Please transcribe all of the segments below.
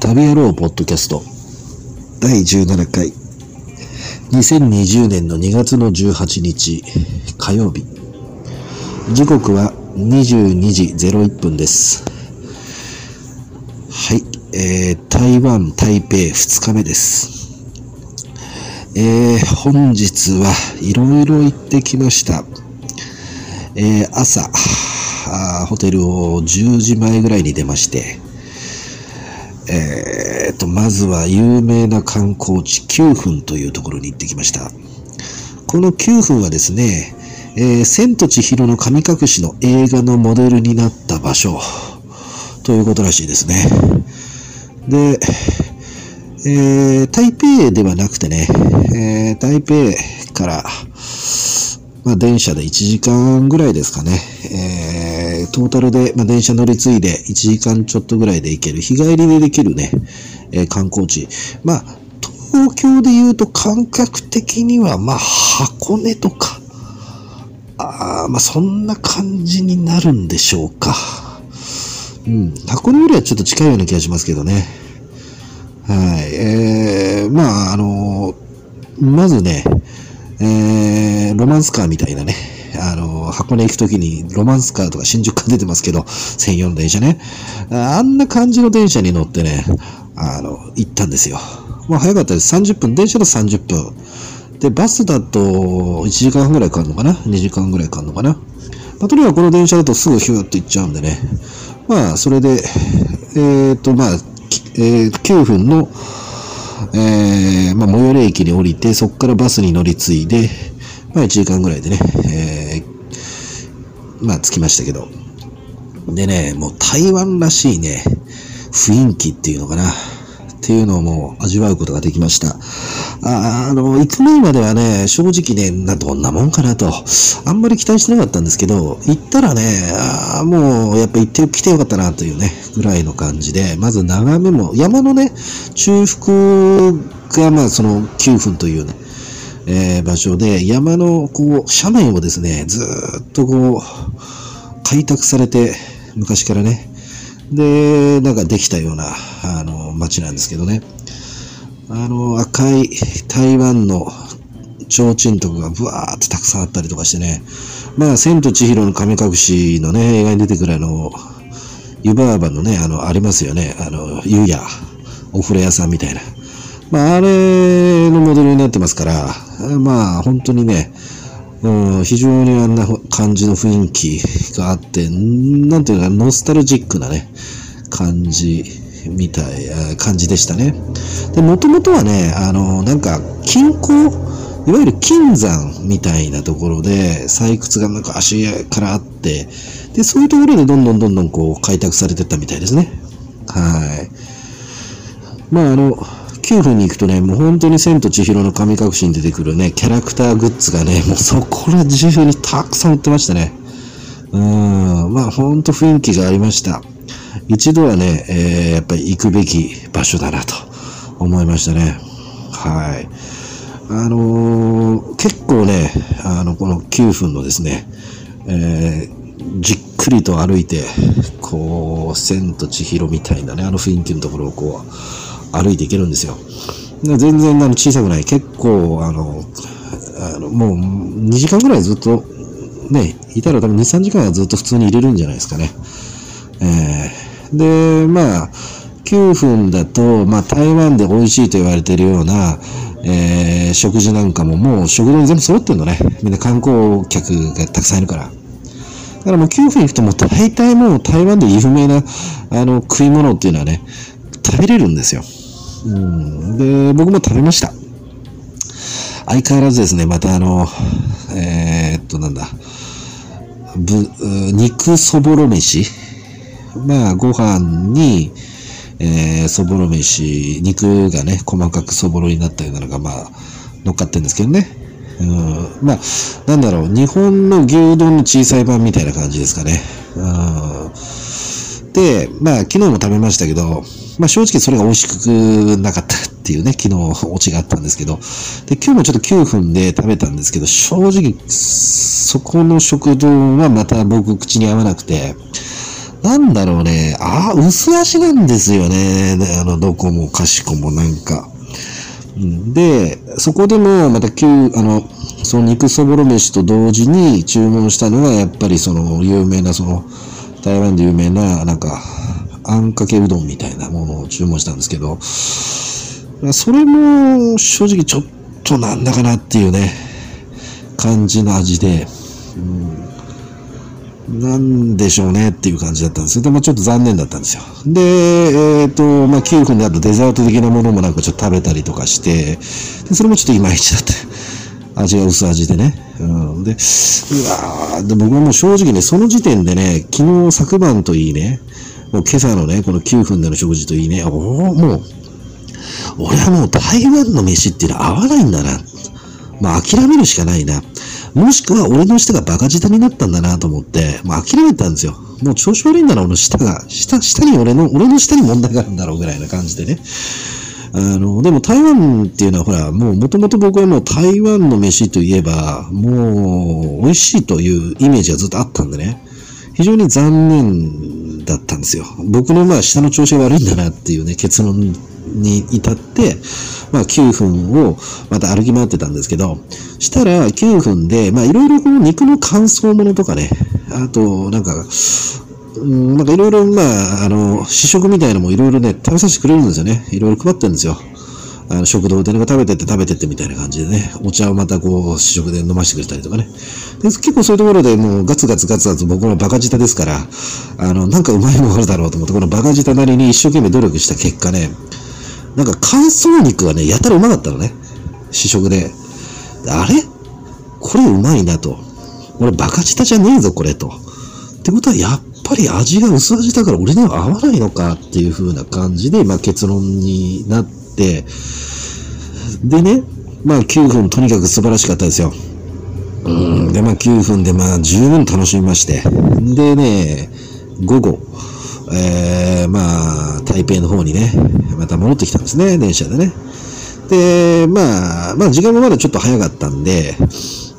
旅野郎ポッドキャスト。第17回。2020年の2月の18日火曜日。時刻は22時01分です。はい、えー、台湾台北2日目です。えー、本日はいろいろ行ってきました。えー、朝。ホテルを10時前ぐらいに出ましてえー、と、まずは有名な観光地9分というところに行ってきました。この9分はですね、えー、千と千尋の神隠しの映画のモデルになった場所ということらしいですね。で、えー、台北ではなくてね、えー、台北から、まあ、電車で1時間ぐらいですかね。えー、トータルで、まあ、電車乗り継いで1時間ちょっとぐらいで行ける、日帰りでできるね、えー、観光地。まあ、東京で言うと感覚的には、まあ、箱根とか、あまあ、そんな感じになるんでしょうか。うん。箱根よりはちょっと近いような気がしますけどね。はい。えー、まあ、あの、まずね、えー、ロマンスカーみたいなね、あの、箱根行くときにロマンスカーとか新宿から出てますけど、専用の電車ね。あんな感じの電車に乗ってね、あの、行ったんですよ。まあ早かったです。30分、電車だと30分。で、バスだと1時間半ぐらいかかるのかな ?2 時間ぐらいかかるのかな？まあ、とにかくこの電車だとすぐヒューッと行っちゃうんでね。まあ、それで、えっ、ー、と、まあ、えー、9分の、えー、まあ、最寄り駅に降りて、そこからバスに乗り継いで、まあ、1時間ぐらいでね、えー、まあ、着きましたけど。でね、もう台湾らしいね、雰囲気っていうのかな。っていうのをもう味わうことができました。ああの、行く前まではね、正直ね、どんなもんかなと、あんまり期待してなかったんですけど、行ったらね、あもう、やっぱ行ってきてよかったなというね、ぐらいの感じで、まず眺めも、山のね、中腹が、まあ、その9分というね、えー、場所で、山の、こう、斜面をですね、ずっとこう、開拓されて、昔からね、で、なんかできたような、あの、街なんですけどね。あの、赤い台湾の提灯とかがブワーってたくさんあったりとかしてね。まあ、千と千尋の神隠しのね、映画に出てくるあの、湯婆婆のね、あの、ありますよね。あの、湯屋、お風呂屋さんみたいな。まあ、あれのモデルになってますから、まあ、本当にね、うん、非常にあんな感じの雰囲気があって、なんていうか、ノスタルジックなね、感じみたい、感じでしたね。で、もともとはね、あの、なんか、金鉱、いわゆる金山みたいなところで、採掘がなんか足からあって、で、そういうところでどんどんどんどんこう開拓されてったみたいですね。はい。まあ、あの、9分に行くとね、もう本当に千と千尋の神隠しに出てくるね、キャラクターグッズがね、もうそこら中にたくさん売ってましたね。うん、まあ本当雰囲気がありました。一度はね、えー、やっぱり行くべき場所だなと思いましたね。はい。あのー、結構ね、あの、この9分のですね、えー、じっくりと歩いて、こう、千と千尋みたいなね、あの雰囲気のところをこう、歩いていけるんですよ。全然あの小さくない。結構、あの、あのもう2時間ぐらいずっと、ね、いたら多分2、3時間はずっと普通に入れるんじゃないですかね。えー、で、まあ、9分だと、まあ、台湾で美味しいと言われているような、えー、食事なんかももう食堂に全部揃ってるのね。みんな観光客がたくさんいるから。だからもう9分行くともう大体もう台湾で有名な、あの、食い物っていうのはね、食べれるんですよ。うん。で、僕も食べました。相変わらずですね、またあの、えー、っと、なんだ、ぶ、肉そぼろ飯まあ、ご飯に、えー、そぼろ飯、肉がね、細かくそぼろになったようなのが、まあ、乗っかってるんですけどね。うん、まあ、なんだろう、日本の牛丼の小さい版みたいな感じですかね。うん、で、まあ、昨日も食べましたけど、まあ正直それが美味しくなかったっていうね、昨日オチがあったんですけど、で、今日もちょっと9分で食べたんですけど、正直、そこの食堂はまた僕口に合わなくて、なんだろうね。ああ、薄味なんですよね。あの、どこもかしこもなんか。で、そこでもまた旧、あの、その肉そぼろ飯と同時に注文したのは、やっぱりその有名な、その、台湾で有名な、なんか、あんかけうどんみたいなものを注文したんですけど、それも正直ちょっとなんだかなっていうね、感じの味で、うん、なんでしょうねっていう感じだったんですけど、まあちょっと残念だったんですよ。で、えっ、ー、と、まあ9分であとデザート的なものもなんかちょっと食べたりとかして、でそれもちょっといまいちだった。味が薄味でね。うん、で、うわで僕はもう正直ね、その時点でね、昨日昨晩といいね、もう今朝のね、この9分での食事といいね、おお、もう、俺はもう台湾の飯っていうのは合わないんだな。まあ諦めるしかないな。もしくは俺の舌がバカ舌になったんだなと思って、まあ諦めたんですよ。もう調子悪いんだな、俺の舌が。舌、舌に俺の、俺の舌に問題があるんだろうぐらいな感じでね。あの、でも台湾っていうのはほら、もう元々僕はもう台湾の飯といえば、もう美味しいというイメージがずっとあったんでね。非常に残念だったんですよ。僕のまあ下の調子が悪いんだなっていうね、結論に至って、まあ9分をまた歩き回ってたんですけど、したら9分で、まあいろいろこの肉の乾燥ものとかね、あとなんか、うん、なんかいろいろ、まあ、あの、試食みたいなのもいろいろね、食べさせてくれるんですよね。いろいろ配ってるんですよ。あの食堂でなんか食べてって食べてってみたいな感じでね、お茶をまたこう試食で飲ませてくれたりとかね。で結構そういうところでもうガツガツガツガツ僕のバカ舌ですから、あの、なんかうまいものあるだろうと思って、このバカ舌なりに一生懸命努力した結果ね、なんか乾燥肉がね、やたらうまかったのね。試食で。あれ？これうまいなと。俺バカ舌じゃねえぞ、これと。ってことは、やっぱり味が薄味だから俺には合わないのかっていう風な感じで、まあ結論になって、でね、まあ9分とにかく素晴らしかったですよ。うん、で、まあ9分でまあ十分楽しみまして。でね、午後、えー、まあ、台北の方にね、また戻ってきたんですね、電車でね。で、まあ、まあ時間もまだちょっと早かったんで、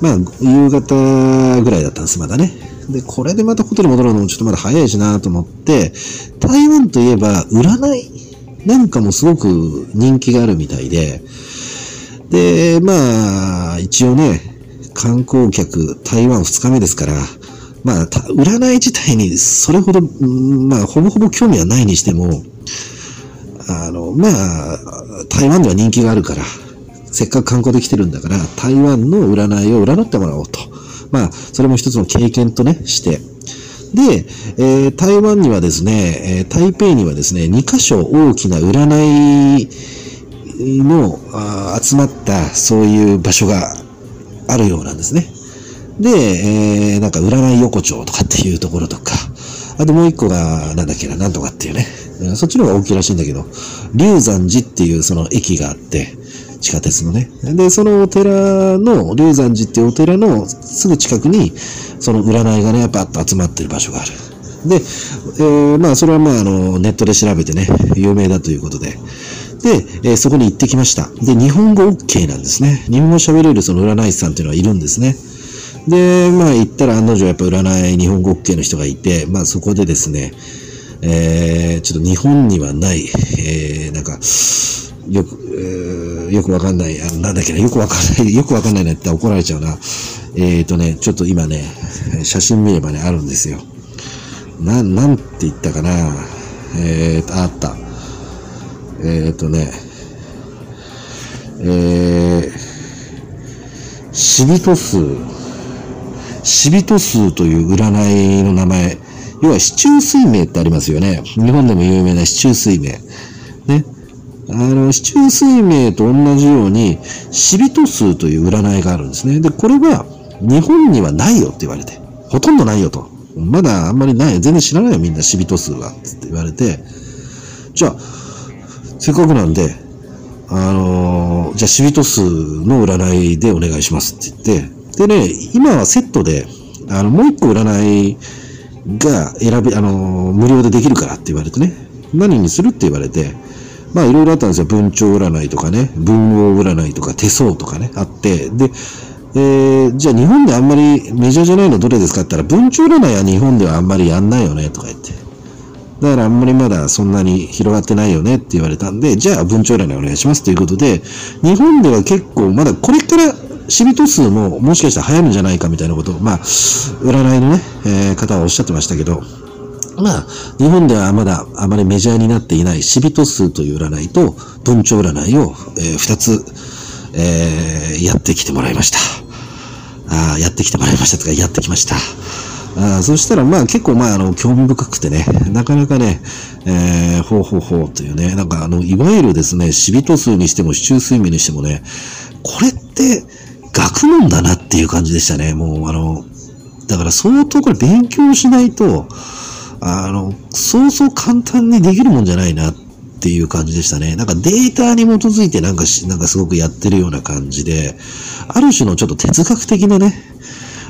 まあ、夕方ぐらいだったんです、まだね。で、これでまたホテル戻るのもちょっとまだ早いしなと思って、台湾といえば占いなんかもすごく人気があるみたいで、で、まあ、一応ね、観光客、台湾2日目ですから、まあ、占い自体にそれほど、まあ、ほぼほぼ興味はないにしても、あの、まあ、台湾では人気があるから、せっかく観光で来てるんだから、台湾の占いを占ってもらおうと。まあ、それも一つの経験とね、して。で、えー、台湾にはですね、えー、台北にはですね、2カ所大きな占いの集まったそういう場所があるようなんですね。で、えー、なんか占い横丁とかっていうところとか、あともう一個が、なんだっけな、なんとかっていうね。そっちの方が大きいらしいんだけど、龍山寺っていうその駅があって、地下鉄のね。で、そのお寺の、龍山寺っていうお寺のすぐ近くに、その占いがね、バッと集まってる場所がある。で、えー、まあ、それはまあ、あの、ネットで調べてね、有名だということで。で、えー、そこに行ってきました。で、日本語 OK なんですね。日本語喋れるその占い師さんっていうのはいるんですね。で、まあ行ったら案の定やっぱ占い日本語 OK の人がいて、まあそこでですね、えー、ちょっと日本にはない、えー、なんか、よく、えー、よくわかんない、あ、なんだっけな、よくわかんない、よくわかんないなって怒られちゃうな。えっ、ー、とね、ちょっと今ね、写真見ればね、あるんですよ。な、なんて言ったかな。えーと、あった。えっ、ー、とね、えー、死人数。死人数という占いの名前。要は、市中水明ってありますよね。日本でも有名な市中水明。ね。あの、市中水明と同じように、死人数という占いがあるんですね。で、これは、日本にはないよって言われて。ほとんどないよと。まだあんまりない。全然知らないよ、みんな死人数は。つって言われて。じゃあ、せっかくなんで、あのー、じゃあ死人数の占いでお願いしますって言って、でね、今はセットで、あの、もう一個占いが選び、あの、無料でできるからって言われてね、何にするって言われて、まあいろいろあったんですよ。文鳥占いとかね、文豪占いとか手相とかね、あって、で、えー、じゃあ日本であんまりメジャーじゃないのどれですかって言ったら、文鳥占いは日本ではあんまりやんないよね、とか言って。だからあんまりまだそんなに広がってないよねって言われたんで、じゃあ文鳥占いお願いしますということで、日本では結構まだこれから死人数ももしかしたら流行るんじゃないかみたいなことを、まあ、占いのね、えー、方はおっしゃってましたけど、まあ、日本ではまだあまりメジャーになっていない死人数という占いと文鳥占いを、えー、二つ、えー、やってきてもらいました。あやってきてもらいましたとか、やってきました。あそしたら、まあ結構、まあ、あの、興味深くてね、なかなかね、えー、ほうほうほうというね、なんかあの、いわゆるですね、死人数にしても、市中睡眠にしてもね、これって、学問だなっていう感じでしたね。もう、あの、だから相当これ勉強しないと、あの、そうそう簡単にできるもんじゃないなっていう感じでしたね。なんかデータに基づいてなんかし、なんかすごくやってるような感じで、ある種のちょっと哲学的なね、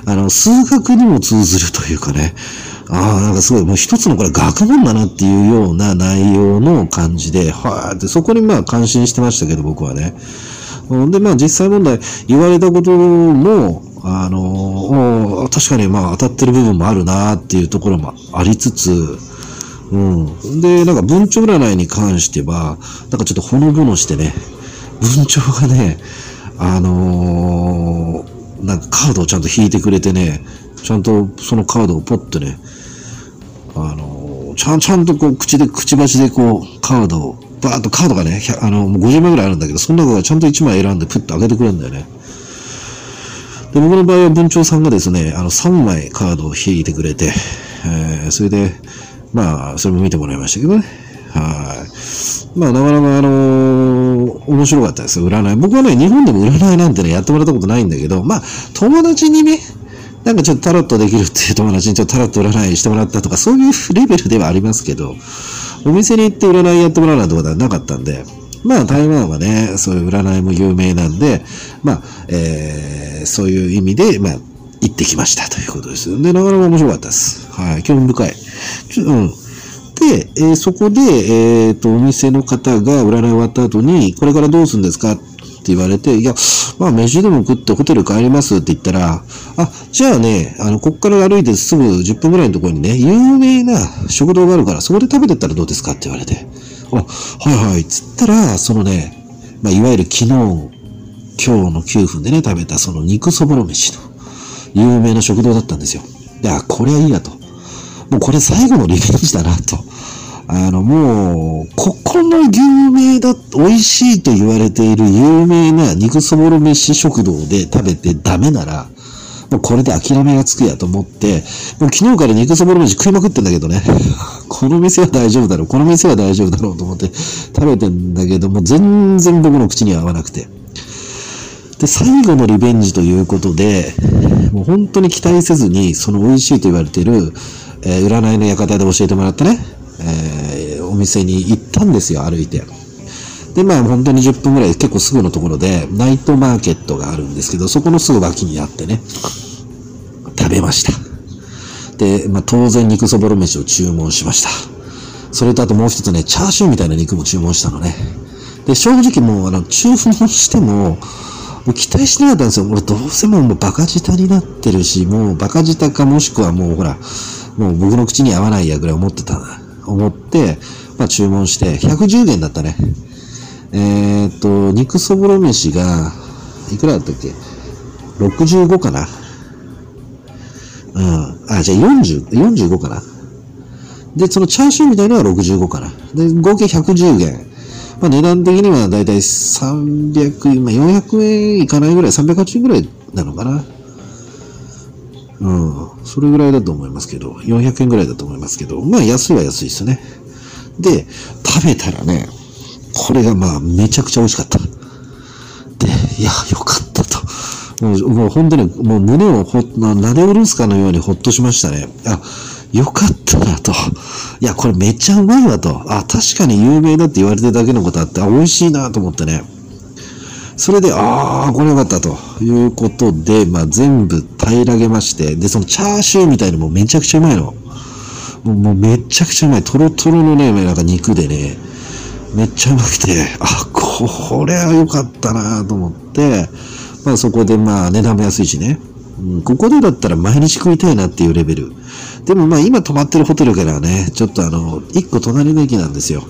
あの、数学にも通ずるというかね、ああ、なんかすごい、もう一つのこれ学問だなっていうような内容の感じで、はーって、そこにまあ感心してましたけど、僕はね。で、まあ実際問題言われたことも、あの、確かにまあ当たってる部分もあるなっていうところもありつつ、うん。で、なんか文鳥占いに関しては、なんかちょっとほのぼのしてね、文鳥がね、あのーなんかカードをちゃんと引いてくれてね、ちゃんとそのカードをポッとね、あの、ちゃん、ちゃんとこう、口で、くちばしでこう、カードを、バーッとカードがね、あの、もう50枚ぐらいあるんだけど、その中からちゃんと1枚選んでプッと開けてくれるんだよね。で、僕の場合は文鳥さんがですね、あの、3枚カードを引いてくれて、えー、それで、まあ、それも見てもらいましたけどね。はい。まあ、なかなかあのー、面白かったですよ、占い。僕はね、日本でも占いなんてね、やってもらったことないんだけど、まあ、友達にね、なんかちょっとタロットできるっていう友達にちょっとタロット占いしてもらったとか、そういうレベルではありますけど、お店に行って占いやってもらうなんてことはなかったんで、まあ台湾はね、そういう占いも有名なんで、まあ、えー、そういう意味で、まあ、行ってきましたということです。で、なかなか面白かったです。はい、興味深い。ちょうん。で、えー、そこで、えっ、ー、と、お店の方が占い終わった後に、これからどうするんですかって言われて、いや、まあ、飯でも食ってホテル帰りますって言ったら、あ、じゃあね、あの、こっから歩いてすぐ10分ぐらいのところにね、有名な食堂があるから、そこで食べてったらどうですかって言われて、あ、はいはい、つったら、そのね、まあ、いわゆる昨日、今日の9分でね、食べたその肉そぼろ飯の有名な食堂だったんですよ。いや、これはいいやと。もうこれ最後のリベンジだなと。あの、もう、ここの有名だ、美味しいと言われている有名な肉そぼろ飯食堂で食べてダメなら、もうこれで諦めがつくやと思って、もう昨日から肉そぼろ飯食いまくってんだけどね。この店は大丈夫だろう、この店は大丈夫だろうと思って食べてんだけども、全然僕の口には合わなくて。で、最後のリベンジということで、もう本当に期待せずに、その美味しいと言われている、えー、占いの館で教えてもらったね、お店に行ったんですよ、歩いて。で、まあ本当に10分ぐらい結構すぐのところで、ナイトマーケットがあるんですけど、そこのすぐ脇にあってね、食べました。で、まあ当然肉そぼろ飯を注文しました。それとあともう一つね、チャーシューみたいな肉も注文したのね。で、正直もう、あの、注文しても、もう期待してなかったんですよ。俺どうせもうバカ舌になってるし、もうバカ舌かもしくはもうほら、もう僕の口に合わないやぐらい思ってた、思って、まあ注文して、110元だったね。えー、っと、肉そぼろ飯が、いくらだったっけ ?65 かなうん。あ、じゃあ40、45かなで、そのチャーシューみたいなのは65かな。で、合計110元。まあ値段的にはだいたい300、まあ400円いかないぐらい、380円ぐらいなのかな。うん。それぐらいだと思いますけど、400円ぐらいだと思いますけど、まあ安いは安いですね。で、食べたらね、これがまあめちゃくちゃ美味しかった。で、いや、よかったと。もうもう本当にもう胸をほ、なで下ろすかのようにほっとしましたね。あ、よかったなと。いや、これめっちゃうまいわと。あ、確かに有名だって言われてるだけのことあって、あ、美味しいなと思ってね。それで、ああ、これよかったということで、まあ全部平らげまして、で、そのチャーシューみたいのもめちゃくちゃうまいの。もうめちゃくちゃうまい。トロトロのね、なんか肉でね、めっちゃうまくて、あ、これは良かったなと思って、まあそこでまあ値段も安いしね、うん、ここでだったら毎日食いたいなっていうレベル。でもまあ今泊まってるホテルからはね、ちょっとあの、一個隣の駅なんですよ。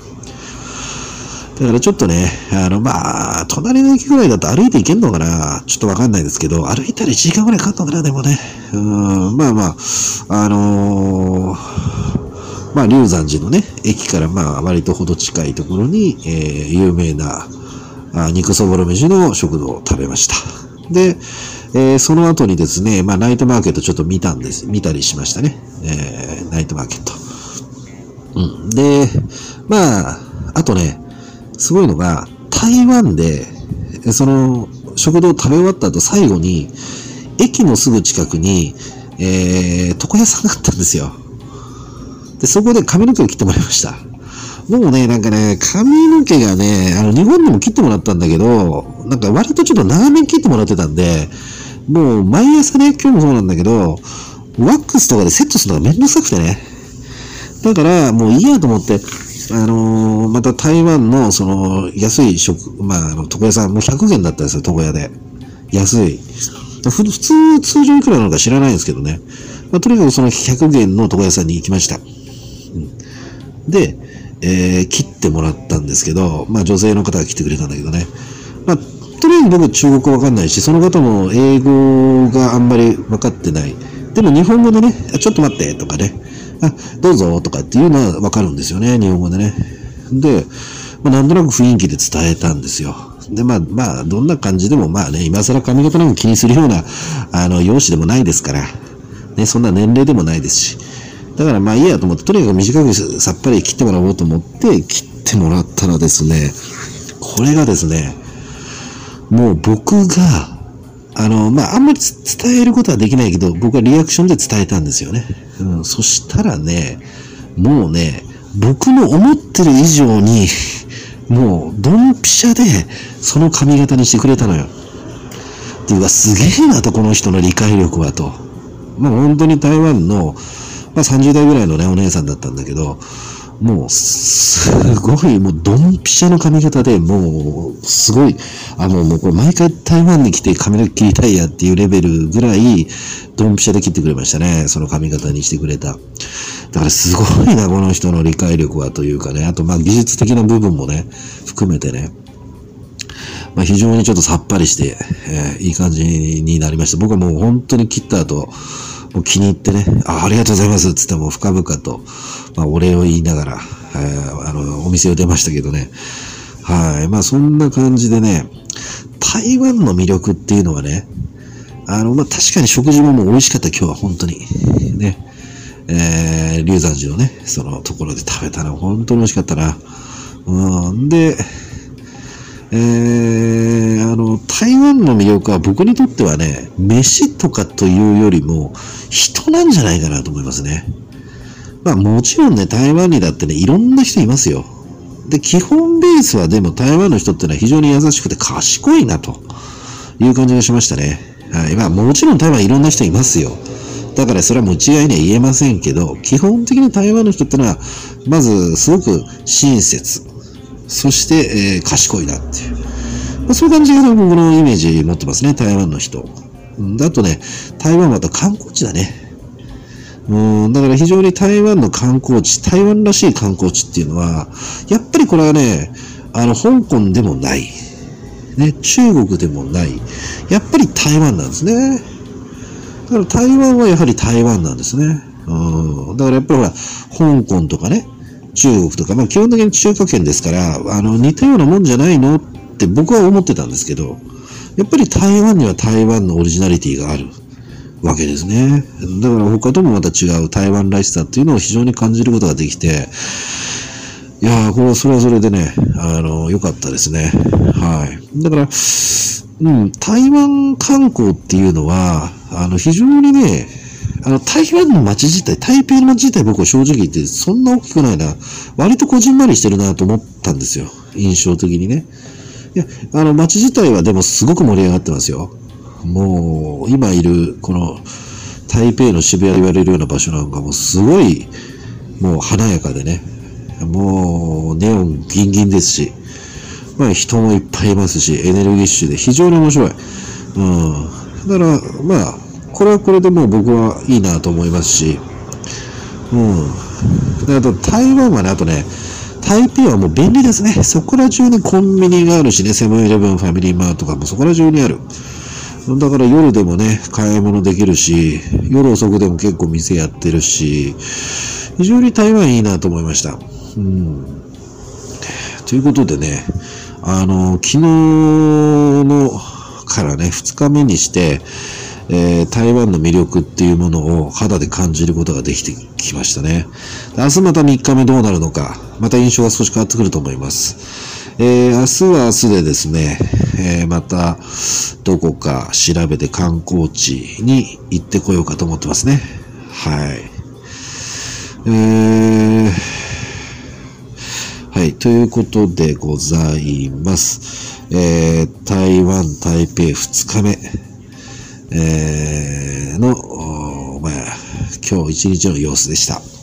だからちょっとね、あの、まあ、隣の駅ぐらいだと歩いて行けんのかなちょっとわかんないですけど、歩いたら1時間ぐらいかかったのかなでもね。うん、まあまあ、あのー、まあ、龍山寺のね、駅からまあ、割とほど近いところに、えー、有名な、あ肉そぼろ飯の食堂を食べました。で、えー、その後にですね、まあ、ナイトマーケットちょっと見たんです、見たりしましたね。えー、ナイトマーケット。うん。で、まあ、あとね、すごいのが、台湾で、その、食堂食べ終わった後最後に、駅のすぐ近くに、えー、床屋さんがあったんですよ。で、そこで髪の毛を切ってもらいました。もうね、なんかね、髪の毛がね、あの、日本でも切ってもらったんだけど、なんか割とちょっと長めに切ってもらってたんで、もう毎朝ね、今日もそうなんだけど、ワックスとかでセットするのがめんどくさくてね。だから、もういいやと思って、あのー、また台湾の、その、安い食、まあ、あの、床屋さん、もう100元だったんですよ、床屋で。安い。普通、通常いくらなのか知らないんですけどね。まあ、とにかくその100元の床屋さんに行きました。うん、で、えー、切ってもらったんですけど、まあ女性の方が来てくれたんだけどね。まあ、とりあえず僕中国わかんないし、その方も英語があんまり分かってない。でも日本語でね、ちょっと待ってとかね、あ、どうぞとかっていうのはわかるんですよね、日本語でね。で、まあ、なんとなく雰囲気で伝えたんですよ。で、まあ、まあ、どんな感じでも、まあね、今更髪型なんか気にするような、あの、容姿でもないですから、ね、そんな年齢でもないですし。だからまあいいやと思って、とにかく短くさっぱり切ってもらおうと思って、切ってもらったらですね、これがですね、もう僕が、あの、まあ、あんまり伝えることはできないけど、僕はリアクションで伝えたんですよね。うん、そしたらね、もうね、僕の思ってる以上に、もう、ドンピシャで、その髪型にしてくれたのよ。っていうか、すげえなと、この人の理解力はと。まあ、本当に台湾の、まあ、30代ぐらいのね、お姉さんだったんだけど、もう、すごい、もう、ドンピシャの髪型で、もう、すごい、あの、もうこれ毎回台湾に来て髪の毛切りたいやっていうレベルぐらい、ドンピシャで切ってくれましたね。その髪型にしてくれた。だからすごいな、この人の理解力はというかね。あと、まあ、技術的な部分もね、含めてね。まあ、非常にちょっとさっぱりして、えー、いい感じになりました。僕はもう本当に切った後、もう気に入ってね、あありがとうございますつっても深々と、まあ、お礼を言いながら、えー、あの、お店を出ましたけどね。はい。まあ、そんな感じでね、台湾の魅力っていうのはね、あの、まあ、確かに食事ももう美味しかった今日は本当に。ね。えー、龍山寺のね、そのところで食べたの本当に美味しかったな。うん。で、えー、あの、台湾の魅力は僕にとってはね、飯とかというよりも、人なんじゃないかなと思いますね。まあもちろんね、台湾にだってね、いろんな人いますよ。で、基本ベースはでも台湾の人ってのは非常に優しくて賢いなという感じがしましたね。はい。まあもちろん台湾いろんな人いますよ。だからそれはもう違いには言えませんけど、基本的に台湾の人ってのは、まずすごく親切。そして、えー、賢いなっていう。まあ、そういう感じが僕のイメージ持ってますね、台湾の人。あとね、台湾はまた観光地だね。うん、だから非常に台湾の観光地、台湾らしい観光地っていうのは、やっぱりこれはね、あの、香港でもない。ね、中国でもない。やっぱり台湾なんですね。だから台湾はやはり台湾なんですね。うん。だからやっぱりほら、香港とかね、中国とか、まあ基本的に中華圏ですから、あの、似たようなもんじゃないの？って僕は思ってたんですけど、やっぱり台湾には台湾のオリジナリティがあるわけですね。だから他ともまた違う台湾らしさっていうのを非常に感じることができて、いやー、これはそれはそれでね、あの、良かったですね。はい。だから、うん、台湾観光っていうのは、あの、非常にね、あの、台湾の街自体、台北の街自体僕は正直言ってそんな大きくないな。割とこじんまりしてるなと思ったんですよ。印象的にね。いや、あの、街自体はでもすごく盛り上がってますよ。もう、今いる、この、台北の渋谷で言われるような場所なんかもすごい、もう華やかでね。もう、ネオンギンギンですし、まあ人もいっぱいいますし、エネルギッシュで非常に面白い。うん。だから、まあ、これはこれでもう僕はいいなと思いますし、うん。であと、台湾はね、あとね、台北はもう便利ですね。そこら中にコンビニがあるしね、セブンイレブン、ファミリーマートとかもそこら中にある。だから夜でもね、買い物できるし、夜遅くでも結構店やってるし、非常に台湾いいなと思いました。うん。ということでね、あの、昨日のからね、2日目にして、えー台湾の魅力っていうものを肌で感じることができてきましたね。明日また3日目どうなるのか、また印象が少し変わってくると思います。えー明日は明日でですね、えーまたどこか調べて観光地に行ってこようかと思ってますね。はい。えーはい。ということでございます。えー台湾、台北2日目、えーの、おまあ、今日一日の様子でした。